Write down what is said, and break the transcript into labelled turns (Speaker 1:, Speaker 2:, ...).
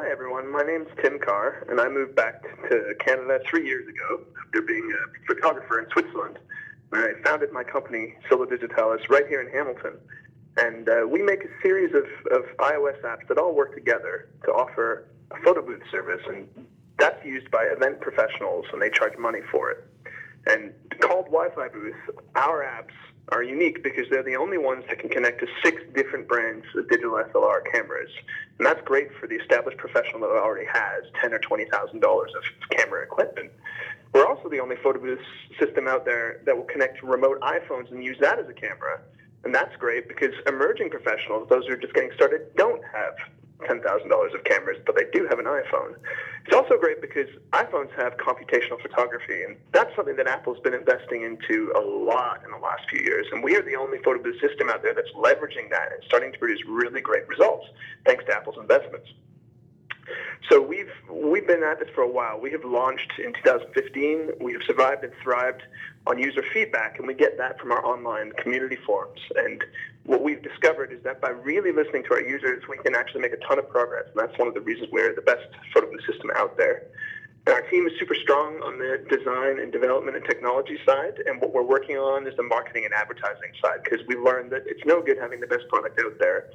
Speaker 1: Hi, everyone. My name's Tim Carr, and I moved back to Canada three years ago after being a photographer in Switzerland. And I founded my company, Solo Digitalis, right here in Hamilton. And uh, we make a series of, of iOS apps that all work together to offer a photo booth service. And that's used by event professionals, and they charge money for it. And called Wi-Fi Booth, our apps are unique because they're the only ones that can connect to six different brands of digital SLR cameras, and that's great for the established professional that already has ten or twenty thousand dollars of camera equipment. We're also the only photo booth system out there that will connect to remote iPhones and use that as a camera, and that's great because emerging professionals, those who are just getting started, don't have $10,000 of cameras, but they do have an iPhone. It's also great because iPhones have computational photography, and that's something that Apple's been investing into a lot in the last few years. And we are the only photo system out there that's leveraging that and starting to produce really great results thanks to Apple's investments. So we've we've been at this for a while. We have launched in 2015. We have survived and thrived on user feedback, and we get that from our online community forums. And what we've discovered is that by really listening to our users, we can actually make a ton of progress. And that's one of the reasons we're the best photo booth system out there. And our team is super strong on the design and development and technology side. And what we're working on is the marketing and advertising side because we learned that it's no good having the best product out there